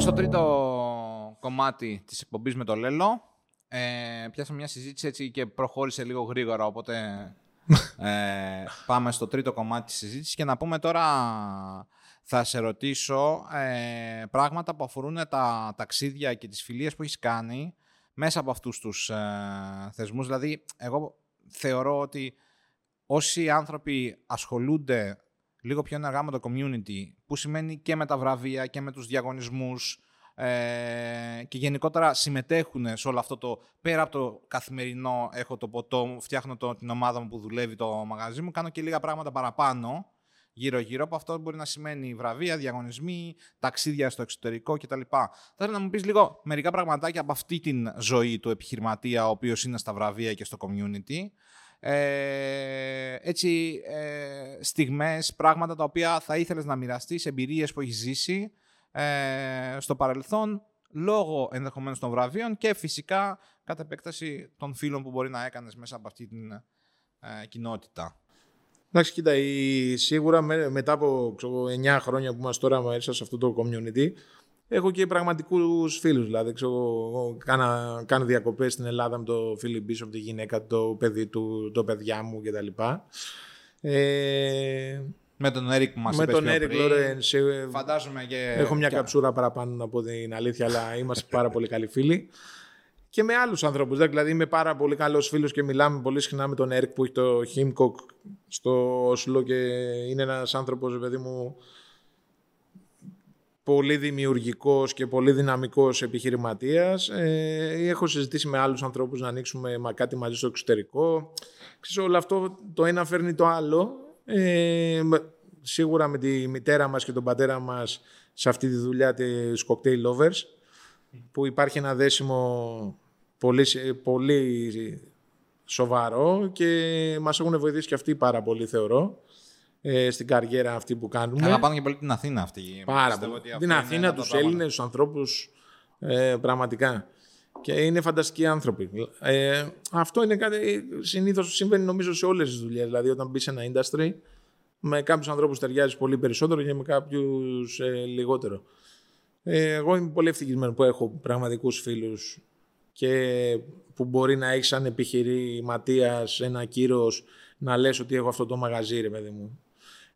Πάμε στο τρίτο κομμάτι της εκπομπής με το Λέλο. Ε, πιάσαμε μια συζήτηση έτσι και προχώρησε λίγο γρήγορα, οπότε ε, πάμε στο τρίτο κομμάτι της συζήτησης και να πούμε τώρα, θα σε ρωτήσω ε, πράγματα που αφορούν τα ταξίδια και τις φιλίες που έχεις κάνει μέσα από αυτούς τους ε, θεσμούς. Δηλαδή, εγώ θεωρώ ότι όσοι άνθρωποι ασχολούνται λίγο πιο ενεργά με το community, που σημαίνει και με τα βραβεία και με τους διαγωνισμούς ε, και γενικότερα συμμετέχουν σε όλο αυτό το, πέρα από το καθημερινό, έχω το ποτό, φτιάχνω το, την ομάδα μου που δουλεύει το μαγαζί μου, κάνω και λίγα πράγματα παραπάνω, γύρω-γύρω από αυτό μπορεί να σημαίνει βραβεία, διαγωνισμοί, ταξίδια στο εξωτερικό κτλ. Θα ήθελα να μου πεις λίγο μερικά πραγματάκια από αυτή την ζωή του επιχειρηματία, ο οποίος είναι στα βραβεία και στο community, ε, έτσι, ε, στιγμές, πράγματα τα οποία θα ήθελες να μοιραστείς, εμπειρίες που έχεις ζήσει ε, στο παρελθόν, λόγω ενδεχομένως των βραβείων και φυσικά κατά επέκταση των φίλων που μπορεί να έκανες μέσα από αυτή την ε, κοινότητα. Εντάξει, κοίτα, σίγουρα μετά από ξέρω, 9 χρόνια που είμαστε τώρα μέσα σε αυτό το community, Έχω και πραγματικούς φίλους. Δηλαδή, ξέρω, κάνα, κάνω διακοπές στην Ελλάδα με το φίλο Μπίσοφ, τη γυναίκα, το παιδί του, το παιδιά μου κτλ. Ε, με τον Έρικ που μας είπες. Με τον Έρικ Λόρεν. Φαντάζομαι και. Έχω μια και... καψούρα παραπάνω να πω την αλήθεια, αλλά είμαστε πάρα πολύ καλοί φίλοι. Και με άλλους ανθρώπους. Δηλαδή, είμαι πάρα πολύ καλός φίλος και μιλάμε πολύ συχνά με τον Έρικ που έχει το Himkok στο Όσλο και είναι ένας άνθρωπος, παιδί μου, πολύ δημιουργικός και πολύ δυναμικός επιχειρηματίας. Ε, έχω συζητήσει με άλλους ανθρώπους να ανοίξουμε κάτι μαζί στο εξωτερικό. Ξέρω, όλο αυτό το ένα φέρνει το άλλο. Ε, σίγουρα με τη μητέρα μας και τον πατέρα μας σε αυτή τη δουλειά της Cocktail Lovers που υπάρχει ένα δέσιμο πολύ, πολύ σοβαρό και μας έχουν βοηθήσει και αυτοί πάρα πολύ θεωρώ ε, στην καριέρα αυτή που κάνουμε. Αγαπάνε και πολύ την Αθήνα αυτή. Πάρα πολύ. Την Αθήνα, τους Έλληνες, τους ανθρώπους. Ε, πραγματικά. Και είναι φανταστικοί άνθρωποι. Ε, αυτό είναι κάτι συνήθως συμβαίνει νομίζω σε όλες τις δουλειές. Δηλαδή, όταν μπεις σε ένα industry, με κάποιους ανθρώπους ταιριάζει πολύ περισσότερο και με κάποιους ε, λιγότερο. Ε, εγώ είμαι πολύ ευτυχισμένος που έχω πραγματικούς φίλους και που μπορεί να έχεις σαν επιχειρηματίας ένα κύρος να λες ότι έχω αυτό το μαγαζί, ρε παιδί μου.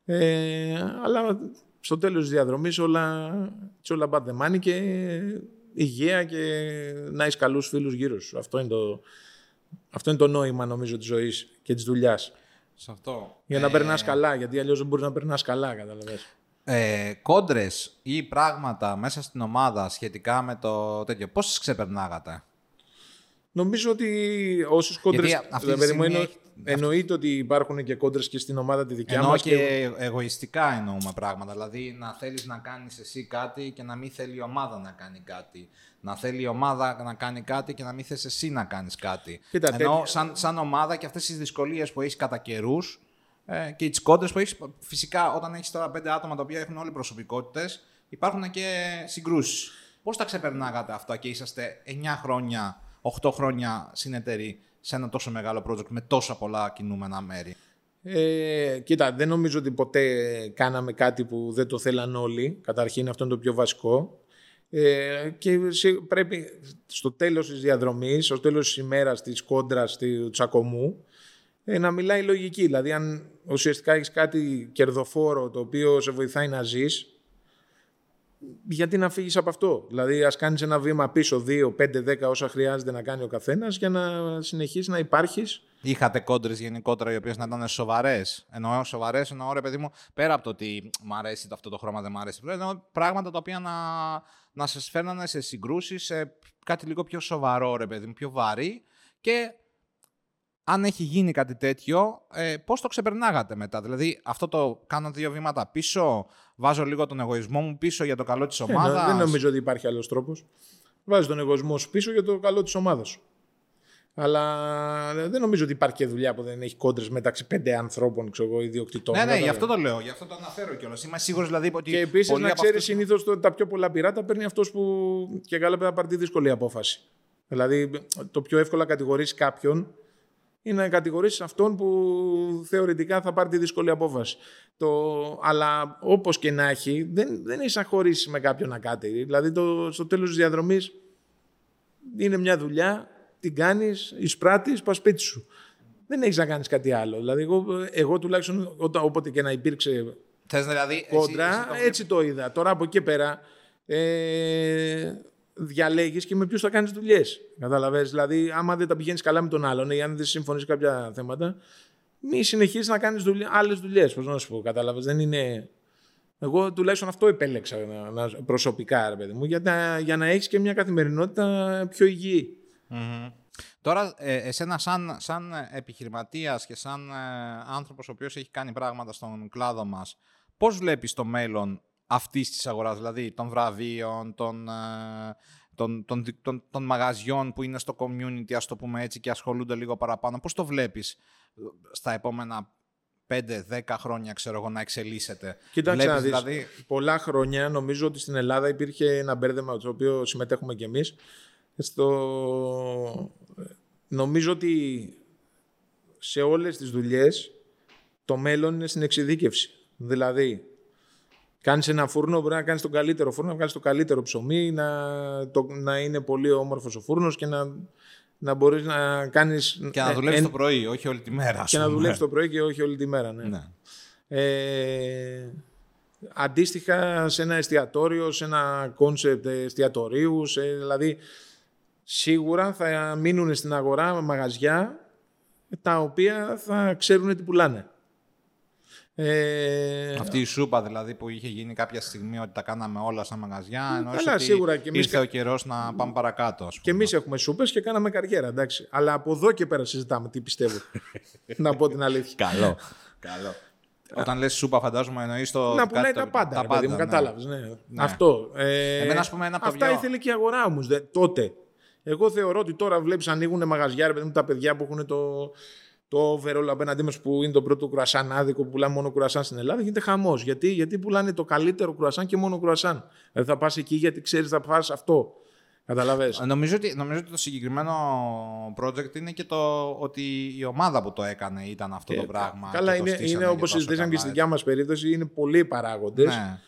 Ε, αλλά στο τέλος της διαδρομής όλα, όλα bad the money και υγεία και να έχεις καλούς φίλους γύρω σου. Αυτό είναι το, αυτό είναι το νόημα νομίζω της ζωής και της δουλειάς. Σε αυτό. Για να ε... περνάς καλά, γιατί αλλιώς δεν μπορείς να περνάς καλά, καταλαβαίνεις. Ε, κόντρες ή πράγματα μέσα στην ομάδα σχετικά με το τέτοιο, πώς τις ξεπερνάγατε; Νομίζω ότι όσε κόντρε. Δηλαδή, μου εννο... εννοείται ότι υπάρχουν και κόντρες και στην ομάδα τη δικιά μας. Και... και εγωιστικά εννοούμε πράγματα. Δηλαδή να θέλεις να κάνεις εσύ κάτι και να μην θέλει η ομάδα να κάνει κάτι. Να θέλει η ομάδα να κάνει κάτι και να μην θες εσύ να κάνεις κάτι. Κοίτα, Ενώ σαν, σαν ομάδα και αυτές τις δυσκολίες που έχεις κατά καιρούς ε, και τις κόντρες που έχεις. Φυσικά, όταν έχεις τώρα πέντε άτομα τα οποία έχουν όλοι προσωπικότητες, υπάρχουν και συγκρούσεις. Πώς τα ξεπερνάγατε αυτά και είσαστε 9 χρόνια 8 χρόνια συνεταιροί σε ένα τόσο μεγάλο project με τόσα πολλά κινούμενα μέρη. Ε, κοίτα, δεν νομίζω ότι ποτέ κάναμε κάτι που δεν το θέλαν όλοι. Καταρχήν αυτό είναι το πιο βασικό. Ε, και πρέπει στο τέλος της διαδρομής, στο τέλος της ημέρας, της κόντρας, του τσακωμού, ε, να μιλάει λογική. Δηλαδή, αν ουσιαστικά έχεις κάτι κερδοφόρο το οποίο σε βοηθάει να ζεις, γιατί να φύγεις από αυτό; Δηλαδή, ας κάνεις ένα βήμα πίσω, 2, 5, 10 όσα χρειάζεται να κάνει ο καθένας για να συνεχίσεις να υπάρχεις. Είχατε κόντρες γενικότερα οι οποίες να ήταν σοβαρές; Εννοώ σοβαρές, εννοώ ρε παιδί μου, πέρα από το ότι μου αρέσει αυτό το χρώμα, δεν μου αρέσει. Εννοώ πράγματα τα οποία να, να σας φέρνανε σε συγκρούσεις, σε κάτι λίγο πιο σοβαρό, ρε παιδί μου, πιο βαρύ. Και αν έχει γίνει κάτι τέτοιο, ε, πώς το ξεπερνάγατε μετά; Δηλαδή, αυτό το κάνω δύο βήματα πίσω, βάζω λίγο τον εγωισμό μου πίσω για το καλό της ομάδας; Ε, δεν νομίζω ότι υπάρχει άλλος τρόπος. Βάζεις τον εγωισμό σου πίσω για το καλό της ομάδας σου. Αλλά δεν νομίζω ότι υπάρχει και δουλειά που δεν έχει κόντρες μεταξύ πέντε ανθρώπων, ξέρω εγώ, ιδιοκτητών. Ναι, ναι, γι' αυτό το λέω, γι' αυτό το αναφέρω κιόλας. Είμαι σίγουρος δηλαδή ότι. Και επίσης να ξέρεις, αυτούς... συνήθως τα πιο πολλά πειράτα παίρνει αυτός που και καλά πρέπει να πάρει τη δύσκολη απόφαση. Δηλαδή, το πιο εύκολα κατηγορήσει κάποιον ή να κατηγορήσεις αυτόν που θεωρητικά θα πάρει τη δύσκολη απόφαση. Το, αλλά όπως και να έχει, δεν, δεν έχει να χωρίσει με κάποιον να κάτι. Δηλαδή το, στο τέλος της διαδρομής είναι μια δουλειά, την κάνεις, εισπράττεις, πας σπίτι σου. Δεν έχεις να κάνεις κάτι άλλο. Δηλαδή, εγώ, εγώ τουλάχιστον όποτε και να υπήρξε Θες δηλαδή, κόντρα, εσύ, έτσι το είδα. Τώρα από εκεί πέρα ε, διαλέγεις και με ποιους θα κάνεις δουλειές. Κατάλαβε. Δηλαδή, άμα δεν τα πηγαίνεις καλά με τον άλλον ή αν δεν συμφωνείς κάποια θέματα, μη συνεχίσει να κάνεις δουλειά, άλλες δουλειές. Πώς να σου πω, κατάλαβες. Δεν είναι. Εγώ τουλάχιστον αυτό επέλεξα να, προσωπικά, ρε παιδί μου, για να, για να έχεις και μια καθημερινότητα πιο υγιή. Mm-hmm. Τώρα, ε, εσένα σαν, σαν επιχειρηματίας και σαν ε, άνθρωπος ο οποίος έχει κάνει πράγματα στον κλάδο μας, πώς βλέπεις το μέλλον αυτής της αγοράς, δηλαδή των βραβείων, των, ε, των, των, των, των, μαγαζιών που είναι στο community, ας το πούμε έτσι, και ασχολούνται λίγο παραπάνω. Πώς το βλέπεις ε, στα επόμενα 5-10 χρόνια, ξέρω εγώ, να εξελίσσεται; Κοίταξε να δεις, δηλαδή... πολλά χρόνια νομίζω ότι στην Ελλάδα υπήρχε ένα μπέρδεμα το οποίο συμμετέχουμε κι εμείς. Στο... Νομίζω ότι σε όλες τις δουλειές το μέλλον είναι στην εξειδίκευση. Δηλαδή, Κάνεις ένα φούρνο, μπορεί να κάνεις τον καλύτερο φούρνο, να βγάλεις το καλύτερο ψωμί, να, το, να είναι πολύ όμορφος ο φούρνος και να, να μπορείς να κάνεις. Και να δουλεύεις το πρωί, όχι όλη τη μέρα. Και να δουλεύεις το πρωί και όχι όλη τη μέρα. Ναι. ναι. Ε, αντίστοιχα σε ένα εστιατόριο, σε ένα concept εστιατορίου, σε, δηλαδή σίγουρα θα μείνουν στην αγορά μαγαζιά τα οποία θα ξέρουν τι πουλάνε. Ε... Αυτή η σούπα δηλαδή που είχε γίνει κάποια στιγμή ότι τα κάναμε όλα στα μαγαζιά. Ενώ Καλά, ότι σίγουρα. Και ήρθε ο καιρός να πάμε παρακάτω. Και εμείς έχουμε σούπες και κάναμε καριέρα. Εντάξει. Αλλά από εδώ και πέρα συζητάμε τι πιστεύω. να πω την αλήθεια. Καλό. Καλό. Όταν λες σούπα, φαντάζομαι εννοείς το. Να πουλάει τα πάντα. Τα πάντα, μου ναι. κατάλαβες. Ναι. ναι. Αυτό. Ε, Εμένα, ας πούμε, ένα αυτά ήθελε και η αγορά όμως τότε. Εγώ θεωρώ ότι τώρα βλέπεις ανοίγουν μαγαζιά, ρε παιδί μου, τα παιδιά που έχουν το, το overall απέναντί μας που είναι το πρώτο κουρασάν άδικο που πουλάνε μόνο κουρασάν στην Ελλάδα, γίνεται χαμός. Γιατί, γιατί πουλάνε το καλύτερο κουρασάν και μόνο κουρασάν. Δηλαδή θα πας εκεί γιατί ξέρεις θα πα αυτό. Καταλαβες; Νομίζω ότι, νομίζω ότι το συγκεκριμένο project είναι και το ότι η ομάδα που το έκανε ήταν αυτό το ε, πράγμα. Καλά, είναι, είναι όπως συζητήσαμε και στην δικιά μας περίπτωση, είναι πολλοί παράγοντες. Ναι.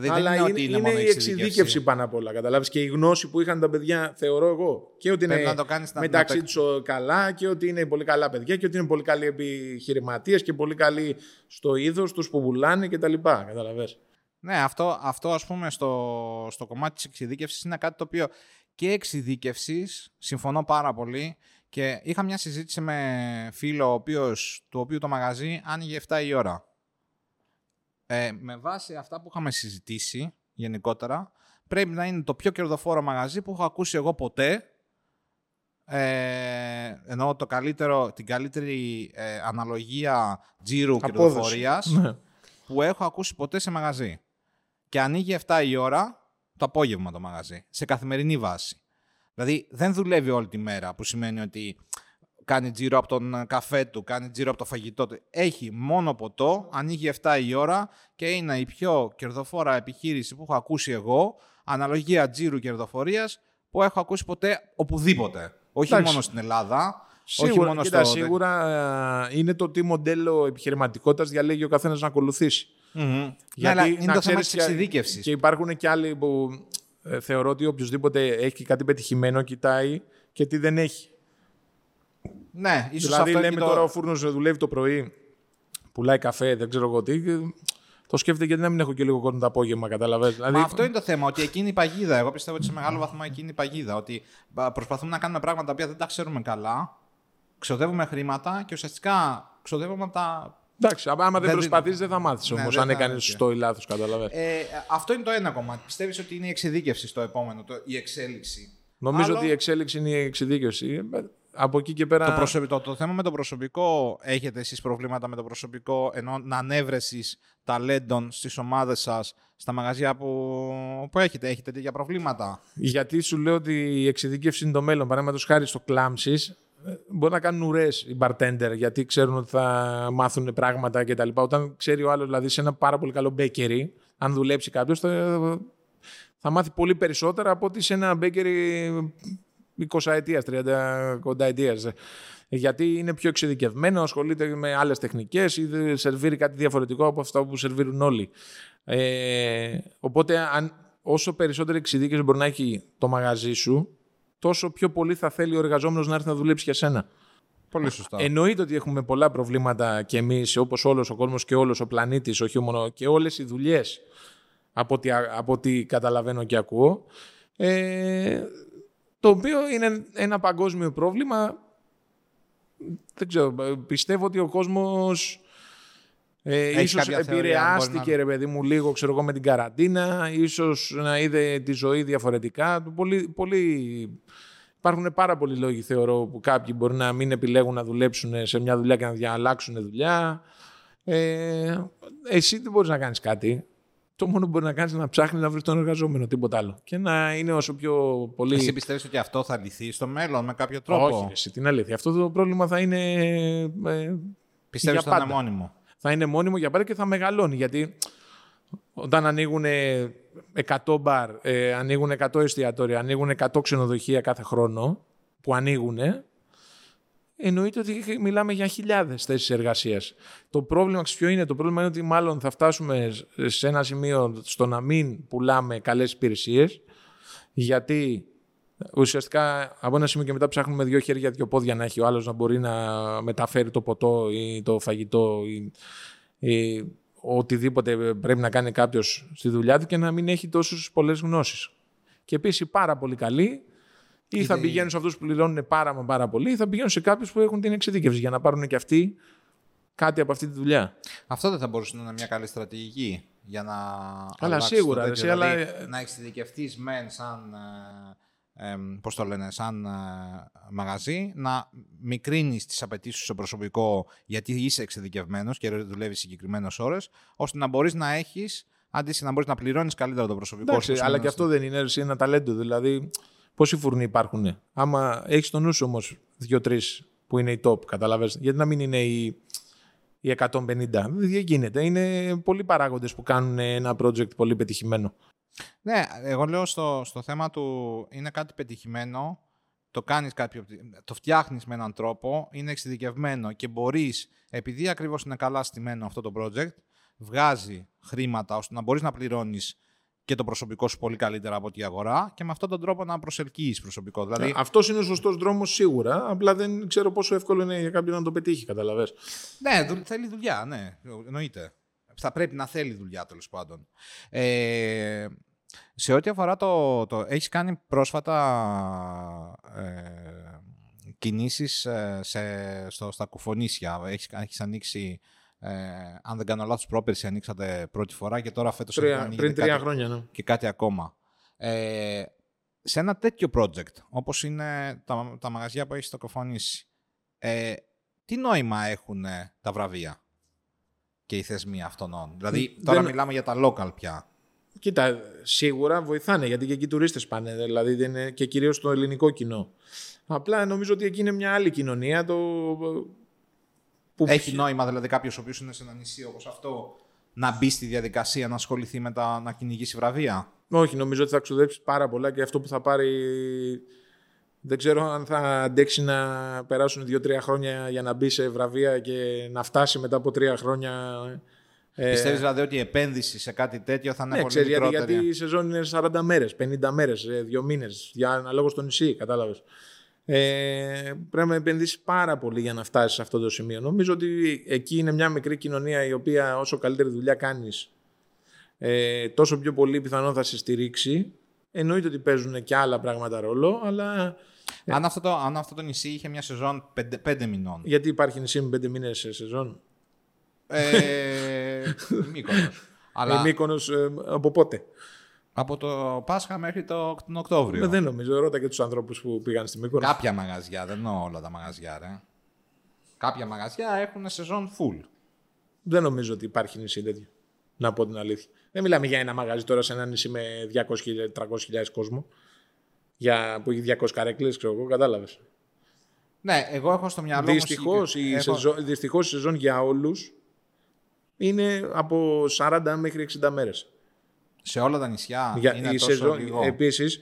Δηλαδή Αλλά δεν είναι, είναι, ότι είναι, είναι μόνο η εξειδίκευση πάνω απ' όλα. Καταλάβεις και η γνώση που είχαν τα παιδιά, θεωρώ εγώ. Και ότι είναι να μεταξύ τους καλά και ότι είναι πολύ καλά παιδιά και ότι είναι πολύ καλοί επιχειρηματίες και πολύ καλοί στο είδος τους που πουλάνε κτλ. Καταλαβες. Ναι, αυτό, αυτό ας πούμε στο, στο κομμάτι της εξειδίκευσης είναι κάτι το οποίο και εξειδίκευσης, συμφωνώ πάρα πολύ και είχα μια συζήτηση με φίλο ο οποίος, του οποίου το μαγαζί άνοιγε 7 η ώρα. Ε, με βάση αυτά που είχαμε συζητήσει γενικότερα, πρέπει να είναι το πιο κερδοφόρο μαγαζί που έχω ακούσει εγώ ποτέ. Ε, ενώ το καλύτερο, την καλύτερη ε, αναλογία τζίρου κερδοφορίας ναι. που έχω ακούσει ποτέ σε μαγαζί. Και ανοίγει 7 η ώρα το απόγευμα το μαγαζί, σε καθημερινή βάση. Δηλαδή δεν δουλεύει όλη τη μέρα, που σημαίνει ότι κάνει τζίρο από τον ε, καφέ του, κάνει τζίρο από το φαγητό του. Έχει μόνο ποτό, ανοίγει 7 η ώρα και είναι η πιο κερδοφόρα επιχείρηση που έχω ακούσει εγώ, αναλογία τζίρου κερδοφορίας που έχω ακούσει ποτέ οπουδήποτε. Όχι μόνο στην Ελλάδα. Σίγουρα, όχι μόνο κοίτα, στο... σίγουρα ε, είναι το τι μοντέλο επιχειρηματικότητας διαλέγει ο καθένας να ακολουθήσει. Mm-hmm. Γιατί ναι, είναι το θέμα της εξειδίκευσης. Και υπάρχουν και άλλοι που ε, θεωρώ ότι οποιοδήποτε έχει κάτι πετυχημένο κοιτάει και τι δεν έχει. Ναι, ίσως δηλαδή, αυτό λέμε το... τώρα ο φούρνος δουλεύει το πρωί, πουλάει καφέ, δεν ξέρω εγώ τι. Το σκέφτεται γιατί να μην έχω και λίγο κόσμο το απόγευμα, κατάλαβες. Δηλαδή... αυτό είναι το θέμα, ότι εκείνη η παγίδα. Εγώ πιστεύω ότι σε μεγάλο βαθμό εκείνη η παγίδα. Ότι προσπαθούμε να κάνουμε πράγματα τα δεν τα ξέρουμε καλά, ξοδεύουμε χρήματα και ουσιαστικά ξοδεύουμε από τα. Εντάξει, άμα δεν, προσπαθήσει, δεν θα μάθεις ναι, όμως αν έκανες σωστό ή λάθος, κατάλαβες. Ε, αυτό είναι το ένα κομμάτι. Πιστεύεις ότι είναι η εξειδίκευση στο επόμενο, το, η εξέλιξη. Νομίζω Άλλο... ότι η εξέλιξη είναι η εξειδίκευση από εκεί και πέρα... Το, προσωπικό, το, θέμα με το προσωπικό, έχετε εσείς προβλήματα με το προσωπικό, ενώ να ανέβρεσης ταλέντων στις ομάδες σας, στα μαγαζιά που, που έχετε, έχετε τέτοια προβλήματα; Γιατί σου λέω ότι η εξειδίκευση είναι το μέλλον. Παραδείγματος χάρη στο κλάμψη, ε, μπορεί να κάνουν ουρές οι bartender γιατί ξέρουν ότι θα μάθουν πράγματα κτλ. Όταν ξέρει ο άλλος, δηλαδή σε ένα πάρα πολύ καλό bakery, αν δουλέψει κάποιος, θα, θα μάθει πολύ περισσότερα από ότι σε ένα bakery 20 ετία, 30 κοντά ετία. Γιατί είναι πιο εξειδικευμένο, ασχολείται με άλλες τεχνικές ή σερβίρει κάτι διαφορετικό από αυτά που σερβίρουν όλοι. Ε, οπότε, αν, όσο περισσότερη εξειδίκευση μπορεί να έχει το μαγαζί σου, τόσο πιο πολύ θα θέλει ο εργαζόμενος να έρθει να δουλέψει για σένα. Πολύ σωστά. Εννοείται ότι έχουμε πολλά προβλήματα κι εμείς, όπως όλος ο κόσμος και όλος ο πλανήτης, όχι μόνο και όλες οι δουλειές, από ό,τι, από ό,τι καταλαβαίνω και ακούω. Ε, το οποίο είναι ένα παγκόσμιο πρόβλημα. Δεν ξέρω, πιστεύω ότι ο κόσμος ε, ίσως επηρεάστηκε να... ρε παιδί μου λίγο ξέρω εγώ με την καραντίνα, ίσως να είδε τη ζωή διαφορετικά. Πολύ, πολύ... Υπάρχουν πάρα πολλοί λόγοι θεωρώ που κάποιοι μπορεί να μην επιλέγουν να δουλέψουν σε μια δουλειά και να διαλάξουν δουλειά. Ε, εσύ δεν μπορείς να κάνεις κάτι. Το μόνο που μπορεί να κάνεις είναι να ψάχνεις να βρεις τον εργαζόμενο, τίποτα άλλο. Και να είναι όσο πιο πολύ. Εσύ πιστεύεις ότι αυτό θα λυθεί στο μέλλον με κάποιο τρόπο; Όχι, εσύ την αλήθεια. Αυτό το πρόβλημα θα είναι. Ε, πιστεύεις ότι θα είναι μόνιμο; Θα είναι μόνιμο για πάντα και θα μεγαλώνει. Γιατί όταν ανοίγουν 100 μπαρ, ε, ανοίγουν 100 εστιατόρια, ανοίγουν 100 ξενοδοχεία κάθε χρόνο που ανοίγουν, εννοείται ότι μιλάμε για χιλιάδες θέσεις εργασίας. Το πρόβλημα ποιο είναι, το πρόβλημα είναι ότι μάλλον θα φτάσουμε σε ένα σημείο στο να μην πουλάμε καλές υπηρεσίες, γιατί Ουσιαστικά από ένα σημείο και μετά ψάχνουμε δύο χέρια, δύο πόδια να έχει ο άλλος να μπορεί να μεταφέρει το ποτό ή το φαγητό ή, ή οτιδήποτε πρέπει να κάνει κάποιος στη δουλειά του και να μην έχει τόσες πολλές γνώσεις. Και επίσης πάρα πολύ καλή, ή θα πηγαίνουν σε αυτούς που πληρώνουν πάρα μα πάρα πολύ, ή θα πηγαίνουν σε κάποιους που έχουν την εξειδίκευση για να πάρουν και αυτοί κάτι από αυτή τη δουλειά. Αυτό δεν θα μπορούσε να είναι μια καλή στρατηγική για να. Αλλά σίγουρα. Το δηλαδή, αλλά... Να εξειδικευτείς μεν σαν ε, ε, πώς το λένε, σαν ε, μαγαζί, να μικρύνεις τις απαιτήσεις στο προσωπικό γιατί είσαι εξειδικευμένος και δουλεύεις συγκεκριμένες ώρες, ώστε να μπορείς να έχεις, αντίστοιχα να μπορείς να πληρώνεις καλύτερα το προσωπικό Εντάξει, αλλά και αυτό δεν είναι ένα ταλέντο. Δηλαδή, πόσοι φουρνοί υπάρχουν. Άμα έχεις τον νου σου όμως δύο-τρεις που είναι οι top, καταλαβες. Γιατί να μην είναι οι, οι 150. Δεν γίνεται. Είναι πολλοί παράγοντες που κάνουν ένα project πολύ πετυχημένο. Ναι, εγώ λέω στο, στο θέμα του είναι κάτι πετυχημένο, το κάνεις κάποιο, το φτιάχνεις με έναν τρόπο, είναι εξειδικευμένο και μπορείς, επειδή ακριβώς είναι καλά στημένο αυτό το project, βγάζει χρήματα ώστε να μπορείς να πληρώνεις και το προσωπικό σου πολύ καλύτερα από τη αγορά και με αυτόν τον τρόπο να προσελκύεις προσωπικό. Δηλαδή... Αυτός είναι ο σωστός δρόμος σίγουρα. Απλά δεν ξέρω πόσο εύκολο είναι για κάποιον να το πετύχει, καταλαβες. Ναι, θέλει δουλειά, ναι, εννοείται. Θα πρέπει να θέλει δουλειά τέλος πάντων. Ε, σε ό,τι αφορά το, το... Έχεις κάνει πρόσφατα ε, κινήσεις ε, σε, στο, στα κουφονίσια. Έχεις, έχεις ανοίξει... Ε, αν δεν κάνω λάθος, πρόπερση ανοίξατε πρώτη φορά και τώρα φέτος τρία, πριν τρία κάτι, χρόνια ναι. και κάτι ακόμα. Ε, σε ένα τέτοιο project, όπως είναι τα, τα μαγαζιά που έχεις στο κουφονίσι, ε, τι νόημα έχουν τα βραβεία και οι θεσμοί αυτών; Δηλαδή, τώρα μιλάμε για τα local πια. Κοίτα, σίγουρα βοηθάνε γιατί και εκεί τουρίστες πάνε. Δηλαδή είναι και κυρίως το ελληνικό κοινό. Απλά νομίζω ότι εκεί είναι μια άλλη κοινωνία. Το... Που... Έχει νόημα δηλαδή κάποιος ο οποίος είναι σε ένα νησί όπως αυτό να μπει στη διαδικασία να ασχοληθεί με τα να κυνηγήσει βραβεία; Όχι, νομίζω ότι θα ξοδέψει πάρα πολλά και αυτό που θα πάρει. Δεν ξέρω αν θα αντέξει να περάσουν δύο-τρία χρόνια για να μπει σε βραβεία και να φτάσει μετά από τρία χρόνια ε, Πιστεύεις δηλαδή ότι η επένδυση σε κάτι τέτοιο θα είναι ναι, πολύ ξέρει, μικρότερη; Γιατί, η σεζόν είναι 40 μέρες, 50 μέρες, δύο μήνες, για αναλόγως στο νησί, κατάλαβες. Ε, πρέπει να επενδύσεις πάρα πολύ για να φτάσεις σε αυτό το σημείο. Νομίζω ότι εκεί είναι μια μικρή κοινωνία η οποία όσο καλύτερη δουλειά κάνεις, ε, τόσο πιο πολύ πιθανό θα σε στηρίξει. Εννοείται ότι παίζουν και άλλα πράγματα ρόλο, αλλά. Αν αυτό το, αν αυτό το νησί είχε μια σεζόν 5 μηνών. Γιατί υπάρχει νησί με 5 μήνες σε σεζόν; Ε, Μύκονος. Αλλά... Μύκονος ε, από πότε; Από το Πάσχα μέχρι το, τον Οκτώβριο. Ε, δεν νομίζω. Ρώτα και τους ανθρώπους που πήγαν στη Μύκονο. Κάποια μαγαζιά, δεν εννοώ όλα τα μαγαζιά, ρε. Κάποια μαγαζιά έχουν σεζόν full. Δεν νομίζω ότι υπάρχει νησί τέτοιο. Να πω την αλήθεια. Δεν μιλάμε για ένα μαγαζί τώρα σε ένα νησί με 200-300 κόσμο. Για, που έχει 200 καρέκλες, ξέρω εγώ, κατάλαβες. Ναι, εγώ έχω στο μυαλό Δυστυχώς η, έχω... σεζόν, η σεζόν για όλους είναι από 40 μέχρι 60 μέρες. Σε όλα τα νησιά Για, είναι η τόσο σεζόν, λίγο. Επίσης,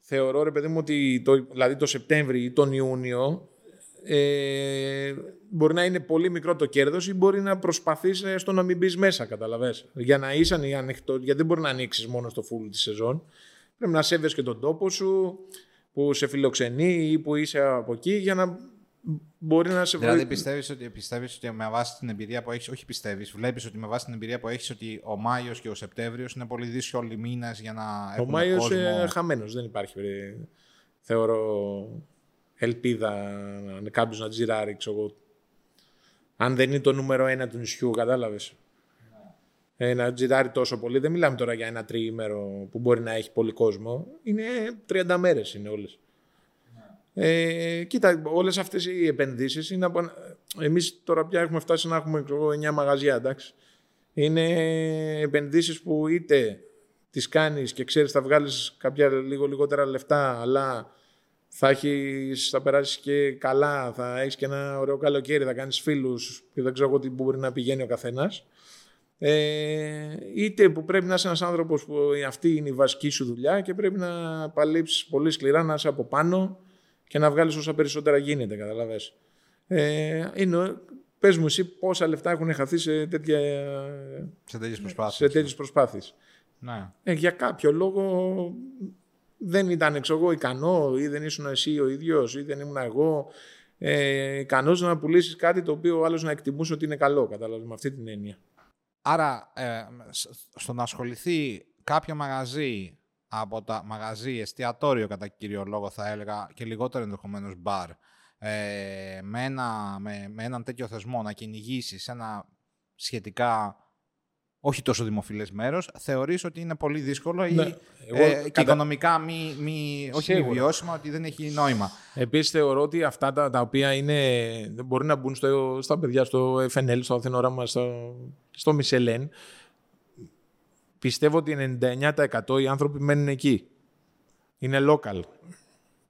θεωρώ ρε παιδί μου ότι το, δηλαδή το Σεπτέμβρη ή τον Ιούνιο ε, μπορεί να είναι πολύ μικρό το κέρδος ή μπορεί να προσπαθείς ε, στο να μην μπεις μέσα, καταλαβες. Για να είσαι ανοιχτό, γιατί δεν μπορεί να ανοίξεις μόνο στο full τη σεζόν. Πρέπει να σέβεσαι και τον τόπο σου, που σε φιλοξενεί ή που είσαι από εκεί για να μπορεί να σε βοηθήσει. Δηλαδή πιστεύεις ότι, πιστεύεις ότι με βάση την εμπειρία που έχεις, όχι πιστεύεις, βλέπεις ότι με βάση την εμπειρία που έχεις ότι ο Μάιος και ο Σεπτέμβριος είναι πολύ δύσκολοι μήνες για να Ο Μάιος είναι χαμένος, δεν υπάρχει θεωρώ ελπίδα κάποιος να τζιράρει, ξέρω Αν δεν είναι το νούμερο ένα του νησιού, κατάλαβες. Ε, να τζιράρει τόσο πολύ. Δεν μιλάμε τώρα για ένα τριήμερο που μπορεί να έχει πολύ κόσμο. Είναι 30 μέρες είναι όλες. Ε, κοίτα, όλες αυτές οι επενδύσεις είναι από... Εμείς τώρα πια έχουμε φτάσει να έχουμε 9 μαγαζιά, εντάξει. Είναι επενδύσεις που είτε τις κάνεις και ξέρεις θα βγάλεις κάποια λίγο λιγότερα λεφτά, αλλά θα, έχεις, θα περάσεις και καλά, θα έχεις και ένα ωραίο καλοκαίρι, θα κάνεις φίλους και δεν ξέρω εγώ τι μπορεί να πηγαίνει ο καθένας. Ε, είτε που πρέπει να είσαι ένας άνθρωπος που αυτή είναι η βασική σου δουλειά και πρέπει να παλέψεις πολύ σκληρά, να είσαι από πάνω και να βγάλεις όσα περισσότερα γίνεται, καταλαβες. Ε, είναι, πες μου εσύ πόσα λεφτά έχουν χαθεί σε, τέτοια, σε τέτοιες προσπάθειες. Σε τέτοιες προσπάθειες. Ναι. Ε, για κάποιο λόγο δεν ήταν εξ εγώ ικανό ή δεν ήσουν εσύ ο ίδιος ή δεν ήμουν εγώ ε, ικανός να πουλήσεις κάτι το οποίο ο άλλος να εκτιμούσε ότι είναι καλό, κατάλαβες, με αυτή την έννοια. Άρα, ε, στο να ασχοληθεί κάποιο μαγαζί από τα μαγαζί, εστιατόριο κατά κύριο λόγο θα έλεγα και λιγότερο ενδεχομένως μπαρ, ε, με, ένα, με, με έναν τέτοιο θεσμό να κυνηγήσεις ένα σχετικά όχι τόσο δημοφιλές μέρος, θεωρείς ότι είναι πολύ δύσκολο ή ναι. ε, και οικονομικά μη, μη, όχι μη βιώσιμο, ότι δεν έχει νόημα. Επίσης, θεωρώ ότι αυτά τα, τα οποία είναι, μπορεί να μπουν στο, στα παιδιά στο FNL, στο Αθηνόραμα, στο, στο Μισελέν, πιστεύω ότι 99% οι άνθρωποι μένουν εκεί. Είναι local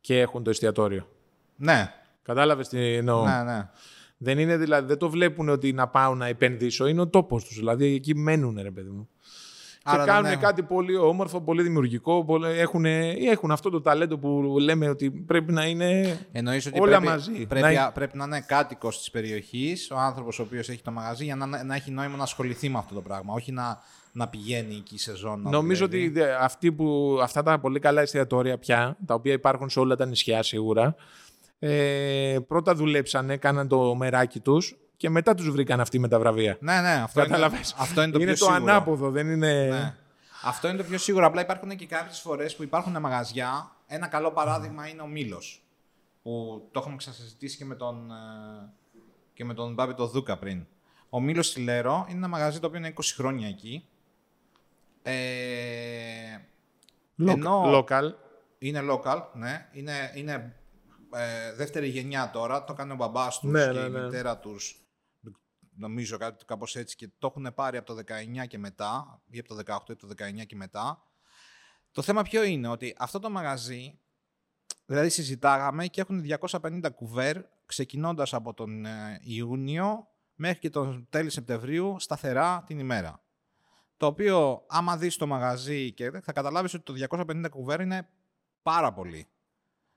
και έχουν το εστιατόριο. Ναι. Κατάλαβες τι εννοώ; Ναι, ναι. Δεν, είναι, δηλαδή, δεν το βλέπουν ότι να πάω να επενδύσω, είναι ο τόπος τους. Δηλαδή εκεί μένουν, ρε παιδί μου. Άρα και κάνουν κάτι πολύ όμορφο, πολύ δημιουργικό. Πολύ, έχουν, έχουν αυτό το ταλέντο που λέμε ότι πρέπει να είναι Εννοείς ότι όλα πρέπει, μαζί. Πρέπει να... πρέπει να είναι κάτοικος της περιοχής, ο άνθρωπος ο οποίος έχει το μαγαζί, για να, να έχει νόημα να ασχοληθεί με αυτό το πράγμα. Όχι να, να πηγαίνει εκεί η σεζόν. Νομίζω ότι αυτοί που, αυτά τα πολύ καλά εστιατόρια πια, τα οποία υπάρχουν σε όλα τα νησιά σίγουρα, ε, πρώτα δουλέψανε, κάναν το μεράκι τους και μετά τους βρήκαν αυτοί με τα βραβεία. Ναι, ναι, αυτό, είναι, αυτό είναι το είναι πιο το ανάποδο, δεν είναι... Ναι. Αυτό είναι το πιο σίγουρο. Απλά υπάρχουν και κάποιες φορές που υπάρχουν μαγαζιά. Ένα καλό παράδειγμα είναι ο Μήλος. Που το έχουμε ξανασυζητήσει και με τον, ε, και με τον Μπάμπη το Δούκα πριν. Ο Μήλος στη Λέρο είναι ένα μαγαζί το οποίο είναι 20 χρόνια εκεί. Ε, local. Είναι local, ναι. Είναι, είναι ε, δεύτερη γενιά τώρα, το κάνει ο μπαμπάς τους ναι, και ναι, η ναι. μητέρα τους, νομίζω κάτι κάπως έτσι, και το έχουν πάρει από το 19 και μετά, ή από το 18 ή από το 19 και μετά. Το θέμα ποιο είναι, ότι αυτό το μαγαζί, δηλαδή συζητάγαμε και έχουν 250 κουβέρ, ξεκινώντας από τον ε, Ιούνιο μέχρι και τον τέλη Σεπτεμβρίου, σταθερά την ημέρα. Το οποίο, άμα δεις το μαγαζί και θα καταλάβεις ότι το 250 κουβέρ είναι πάρα πολύ.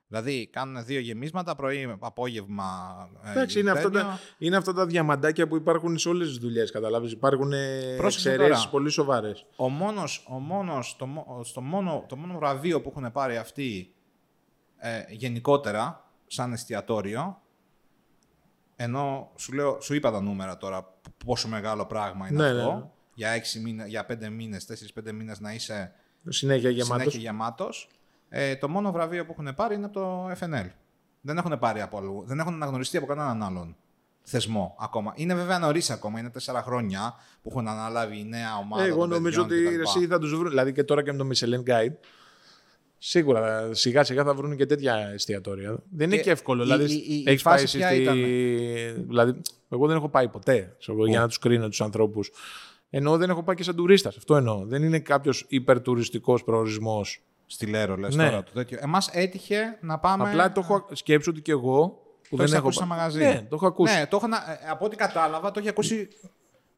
Δηλαδή κάνουν δύο γεμίσματα, πρωί, απόγευμα. Ε, Εντάξει, είναι, αυτά τα, είναι αυτά τα διαμαντάκια που υπάρχουν σε όλες τις δουλειές. Καταλάβεις. Υπάρχουν εξαιρέσεις πολύ σοβαρές. Ο μόνος, ο μόνος, το, στο μόνο, το μόνο βραβείο που έχουν πάρει αυτοί ε, γενικότερα, σαν εστιατόριο, ενώ σου, λέω, σου είπα τα νούμερα τώρα, πόσο μεγάλο πράγμα είναι ναι, αυτό. Ναι, ναι. Για, έξι μήνες, για πέντε μήνες, τέσσερις-πέντε μήνες να είσαι συνέχεια γεμάτος. Συνέχεια γεμάτος. Ε, το μόνο βραβείο που έχουν πάρει είναι από το FNL. Δεν έχουν πάρει από αλλού. Δεν έχουν αναγνωριστεί από κανέναν άλλον θεσμό ακόμα. Είναι βέβαια νωρίς ακόμα, είναι τέσσερα χρόνια που έχουν αναλάβει η νέα ομάδα. Εγώ νομίζω ότι εσύ θα τους βρουν. Δηλαδή και τώρα και με το Michelin Guide. Σίγουρα σιγά σιγά θα βρουν και τέτοια εστιατόρια. Δεν είναι και, εύκολο. δηλαδή, έχεις πάει στη... Δηλαδή, εγώ δεν έχω πάει ποτέ για να τους κρίνω τους ανθρώπους. Ενώ δεν έχω πάει και σαν τουρίστας. Αυτό εννοώ. Δεν είναι κάποιος υπερτουριστικός προορισμός Στη Λέρο, λες ναι. τώρα το τέτοιο. Εμάς έτυχε να πάμε. Απλά το έχω σκέψω ότι και εγώ. Που το δεν έχω ακούσει μαγαζί. Ναι, το έχω ακούσει. Ναι, το έχω, ε, από ό,τι κατάλαβα, το έχει ακούσει.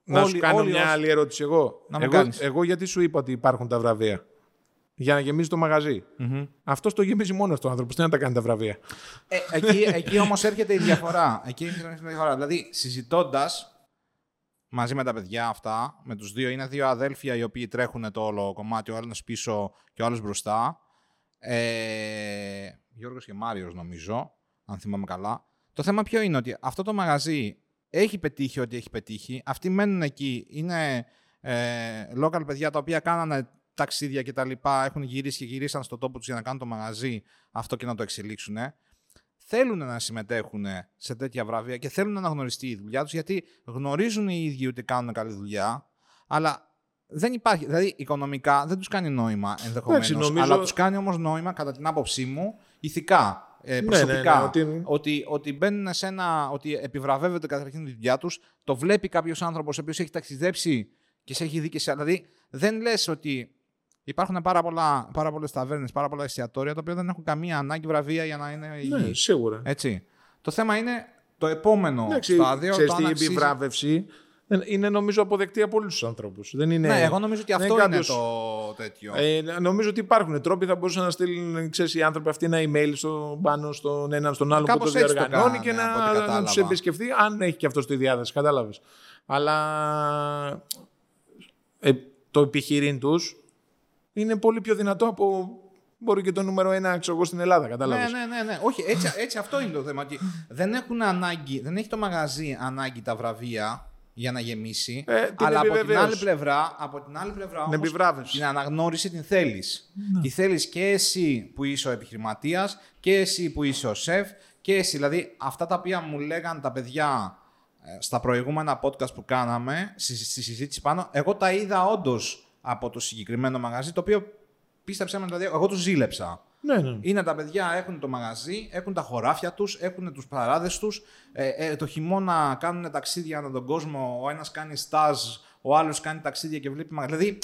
Να όλοι, σου κάνω όλοι μια άλλη ερώτηση εγώ. Να εγώ, εγώ γιατί σου είπα ότι υπάρχουν τα βραβεία; για να γεμίζει το μαγαζι Αυτό το γεμίζει μόνο του άνθρωπο. Τι να τα κάνει τα βραβεία. Ε, εκεί εκεί όμως έρχεται η διαφορά. Εκεί έρχεται η διαφορά. Δηλαδή, συζητώντας μαζί με τα παιδιά αυτά, με τους δύο, είναι δύο αδέλφια οι οποίοι τρέχουν το όλο κομμάτι, ο άλλο πίσω και ο άλλος μπροστά. Ε, Γιώργος και Μάριος νομίζω, αν θυμάμαι καλά. Το θέμα ποιο είναι ότι αυτό το μαγαζί έχει πετύχει ό,τι έχει πετύχει. Αυτοί μένουν εκεί. Είναι ε, local παιδιά τα οποία κάνανε ταξίδια και τα λοιπά, έχουν γυρίσει και γυρίσαν στον τόπο τους για να κάνουν το μαγαζί αυτό και να το εξελίξουν. Θέλουν να συμμετέχουν σε τέτοια βραβεία και θέλουν να γνωριστεί η δουλειά τους γιατί γνωρίζουν οι ίδιοι ότι κάνουν καλή δουλειά, αλλά δεν υπάρχει. Δηλαδή, οικονομικά δεν τους κάνει νόημα ενδεχομένως. Νομίζω... Αλλά τους κάνει όμως νόημα, κατά την άποψή μου, ηθικά. Ε, προσωπικά. Ναι, ναι, ναι, ότι... ότι... Ότι, μπαίνουν σε ένα. ότι επιβραβεύεται καταρχήν τη δουλειά τους, το βλέπει κάποιος άνθρωπος ο οποίος έχει ταξιδέψει και σε έχει δει και σε. Δηλαδή, δεν λες ότι Υπάρχουν πάρα, πολλά, πάρα πολλές ταβέρνες, πάρα πολλά εστιατόρια τα οποία δεν έχουν καμία ανάγκη βραβεία για να είναι Ναι, σίγουρα. Έτσι. Το θέμα είναι το επόμενο ναι, στάδιο. Ξέρεις, το η επιβράβευση είναι νομίζω αποδεκτή από όλους τους ανθρώπους. Είναι... Ναι, εγώ νομίζω ότι αυτό είναι, το τέτοιο. Ε, νομίζω ότι υπάρχουν τρόποι. Θα μπορούσαν να στείλουν ξέρεις, οι άνθρωποι αυτοί ένα email στο, πάνω στον έναν στον άλλον που το διοργανώνει και να, να τους επισκεφθεί, αν έχει και αυτός τη διάθεση. Κατάλαβες. Αλλά ε, το επιχειρήν τους είναι πολύ πιο δυνατό από μπορεί και το νούμερο ένα ξέρω στην Ελλάδα, κατάλαβες. Ναι, ναι, ναι, ναι. Όχι, έτσι, έτσι αυτό είναι το θέμα. δεν, έχουν ανάγκη, δεν έχει το μαγαζί ανάγκη τα βραβεία για να γεμίσει. Ε, αλλά από την, άλλη πλευρά, από την άλλη πλευρά όμως, την αναγνώριση την θέλεις. Ναι. Τη θέλεις και εσύ που είσαι ο επιχειρηματίας και εσύ που είσαι ο σεφ και εσύ. Δηλαδή αυτά τα οποία μου λέγαν τα παιδιά ε, στα προηγούμενα podcast που κάναμε, στη, στη συζήτηση πάνω, εγώ τα είδα όντως από το συγκεκριμένο μαγαζί, το οποίο πίστεψε με, δηλαδή, εγώ του ζήλεψα. Ναι, ναι. Είναι τα παιδιά, έχουν το μαγαζί, έχουν τα χωράφια τους, έχουν τους παράδες τους. Ε, ε, το χειμώνα κάνουν ταξίδια ανά τον κόσμο. Ο ένας κάνει στάζ, ο άλλος κάνει ταξίδια και βλέπει μαγαζί. Δηλαδή,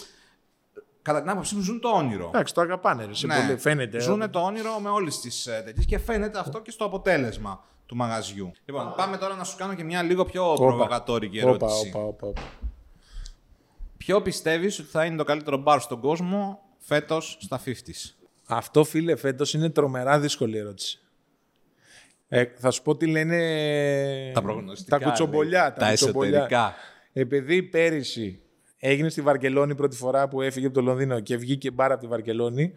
κατά την άποψή μου, ζουν το όνειρο. Εντάξει, το αγαπάνε. Ναι. Πολύ, φαίνεται. Ζουν το όνειρο με όλες τις ε, τέτοιες και φαίνεται αυτό και στο αποτέλεσμα του μαγαζιού. Λοιπόν, πάμε τώρα να σου κάνω και μια λίγο πιο προβοκατόρικη ερώτηση. Οπα, οπα, οπα. Ποιο πιστεύεις ότι θα είναι το καλύτερο μπαρ στον κόσμο φέτος στα 50's. Αυτό φίλε φέτος είναι τρομερά δύσκολη ερώτηση. Ε, θα σου πω τι λένε τα, τα κουτσομπολιά. Τα, τα εσωτερικά. Επειδή πέρυσι έγινε στη Βαρκελόνη πρώτη φορά που έφυγε από το Λονδίνο και βγήκε μπάρα από τη Βαρκελόνη,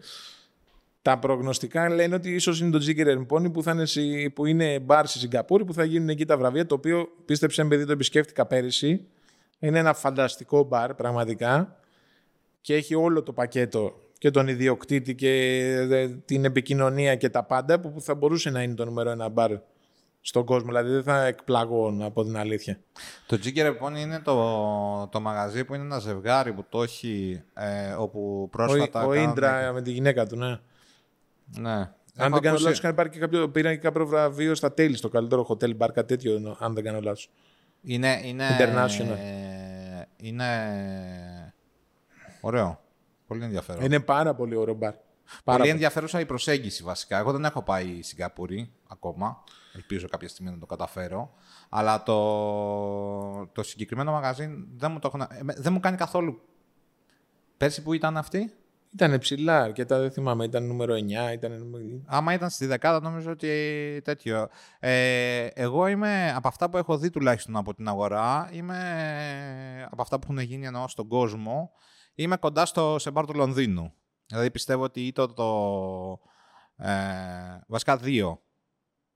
τα προγνωστικά λένε ότι ίσως είναι το Jigger Empony που, είναι, που είναι μπαρ στη Σιγκαπούρη που θα γίνουν εκεί τα βραβεία. Το οποίο πίστεψε, επειδή το επισκέφτηκα πέρυσι, είναι ένα φανταστικό μπαρ πραγματικά και έχει όλο το πακέτο και τον ιδιοκτήτη και την επικοινωνία και τα πάντα που θα μπορούσε να είναι το νούμερο ένα μπαρ στον κόσμο. Δηλαδή δεν θα εκπλαγώ από την αλήθεια. Το Jigger λοιπόν είναι το, το μαγαζί που είναι ένα ζευγάρι που το έχει ε, όπου πρόσφατα... Ο, ο Ίντρα με τη γυναίκα του, ναι. Ναι. Αν δεν κάνω λάθος, και κάποιο, πήραν και κάποιο βραβείο στα τέλη στο καλύτερο hotel bar, κάτι τέτοιο, αν δεν κάνω λάθος. Είναι, είναι, International. είναι ωραίο. Πολύ ενδιαφέρον. Είναι πάρα πολύ ωραίο μπαρ. Πάρα πολύ ενδιαφέρουσα η προσέγγιση βασικά. Εγώ δεν έχω πάει Σιγκαπούρη ακόμα. Ελπίζω κάποια στιγμή να το καταφέρω. Αλλά το, το συγκεκριμένο μαγαζί δεν μου, το έχω... δεν μου κάνει καθόλου. Πέρσι που ήταν αυτή; Ήταν ψηλά αρκετά, δεν θυμάμαι. Ήταν νούμερο 9. Ήταν... Άμα ήταν στη δεκάδα, νομίζω ότι τέτοιο. Ε, εγώ είμαι από αυτά που έχω δει τουλάχιστον από την αγορά, είμαι από αυτά που έχουν γίνει εννοώ στον κόσμο, είμαι κοντά στο Σεμπάρ του Λονδίνου. Δηλαδή πιστεύω ότι ήταν το. Ε, βασικά δύο.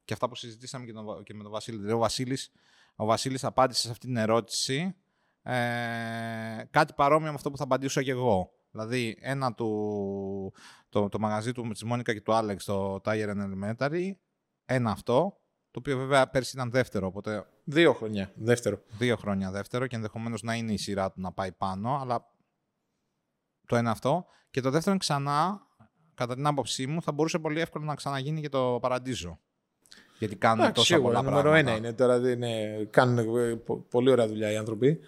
Και αυτά που συζητήσαμε και, τον, και με τον Βασίλη. Δηλαδή, ο Βασίλης, ο Βασίλης απάντησε σε αυτή την ερώτηση ε, κάτι παρόμοιο με αυτό που θα απαντήσω και εγώ. Δηλαδή, ένα του, το, το μαγαζί του με της Μόνικα και του Άλεξ, το Tiger Elementary, ένα αυτό, το οποίο βέβαια πέρσι ήταν δεύτερο, οπότε... Δύο χρόνια δεύτερο. Δύο χρόνια δεύτερο και ενδεχομένως να είναι η σειρά του να πάει πάνω, αλλά το ένα αυτό. Και το δεύτερο ξανά, κατά την άποψή μου, θα μπορούσε πολύ εύκολα να ξαναγίνει και το Παραντίζο. Γιατί κάνουν τόσο σίγουρα, πολλά νούμερο ένα είναι. Τώρα είναι, κάνουν ε, πολύ ωραία δουλειά οι άνθρωποι.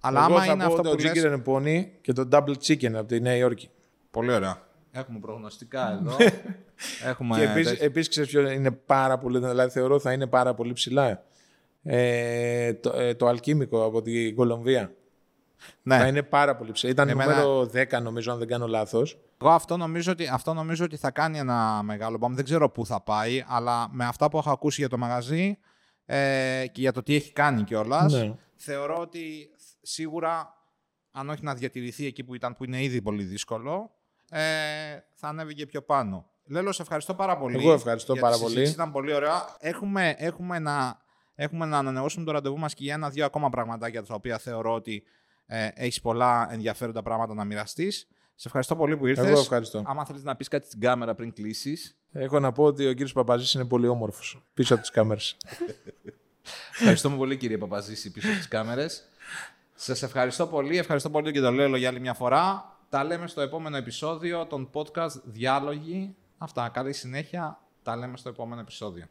Αλλά άμα είναι αυτό το που chicken lες... pony και το double chicken από τη Νέα Υόρκη. Πολύ ωραία. Έχουμε προγνωστικά εδώ. Έχουμε... Και επίσης, επίσης ξέρεις ποιο είναι πάρα πολύ, δηλαδή θεωρώ θα είναι πάρα πολύ ψηλά. Ε, το, ε, το αλκίμικο από την Κολομβία. Ναι. Θα είναι πάρα πολύ ψηλό. Ήταν Εμένα... νούμερο 10, νομίζω, αν δεν κάνω λάθος. Εγώ αυτό νομίζω, ότι, αυτό νομίζω ότι θα κάνει ένα μεγάλο μπαμ. Δεν ξέρω πού θα πάει, αλλά με αυτά που έχω ακούσει για το μαγαζί ε, και για το τι έχει κάνει κιόλας, ναι. θεωρώ ότι σίγουρα, αν όχι να διατηρηθεί εκεί που ήταν, που είναι ήδη πολύ δύσκολο, ε, θα ανέβει και πιο πάνω. Λέλο, σε ευχαριστώ πάρα πολύ. Εγώ ευχαριστώ πάρα πολύ. Ήταν πολύ ωραία. Έχουμε, έχουμε, να, έχουμε να ανανεώσουμε το ραντεβού μας και για ένα-δύο ακόμα πραγματάκια τα οποία θεωρώ ότι ε, έχεις πολλά ενδιαφέροντα πράγματα να μοιραστείς. Σε ευχαριστώ πολύ που ήρθες. Εγώ ευχαριστώ. Άμα θέλεις να πεις κάτι στην κάμερα πριν κλείσεις. Έχω να πω ότι ο κύριος Παπαζής είναι πολύ όμορφος πίσω από τις κάμερες. Ευχαριστούμε πολύ, κύριε Παπαζήση, πίσω από τις κάμερες. Σας ευχαριστώ πολύ. Ευχαριστώ πολύ και τον Λέλο για άλλη μια φορά. Τα λέμε στο επόμενο επεισόδιο των podcast Διάλογοι. Αυτά. Καλή συνέχεια. Τα λέμε στο επόμενο επεισόδιο.